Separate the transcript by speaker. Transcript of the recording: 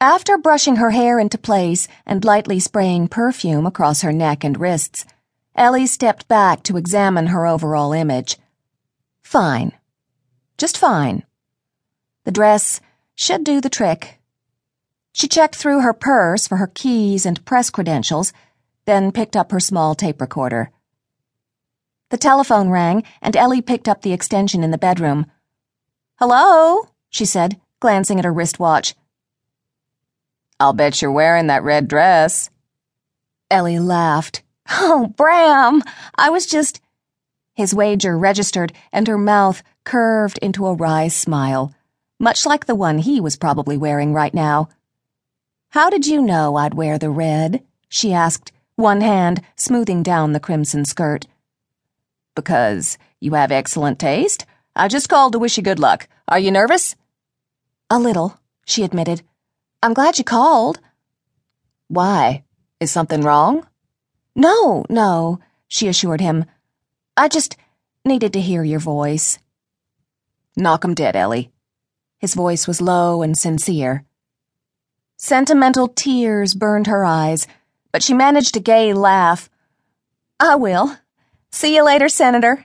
Speaker 1: After brushing her hair into place and lightly spraying perfume across her neck and wrists, Ellie stepped back to examine her overall image. Fine. Just fine. The dress should do the trick. She checked through her purse for her keys and press credentials, then picked up her small tape recorder. The telephone rang, and Ellie picked up the extension in the bedroom. Hello, she said, glancing at her wristwatch.
Speaker 2: I'll bet you're wearing that red dress.
Speaker 1: Ellie laughed. Oh, Bram, I was just. His wager registered, and her mouth curved into a wry smile, much like the one he was probably wearing right now. How did you know I'd wear the red? she asked, one hand smoothing down the crimson skirt.
Speaker 2: Because you have excellent taste. I just called to wish you good luck. Are you nervous?
Speaker 1: A little, she admitted. I'm glad you called.
Speaker 2: Why? Is something wrong?
Speaker 1: No, no, she assured him. I just needed to hear your voice.
Speaker 2: Knock 'em dead, Ellie.
Speaker 1: His voice was low and sincere. Sentimental tears burned her eyes, but she managed a gay laugh. I will. See you later, Senator.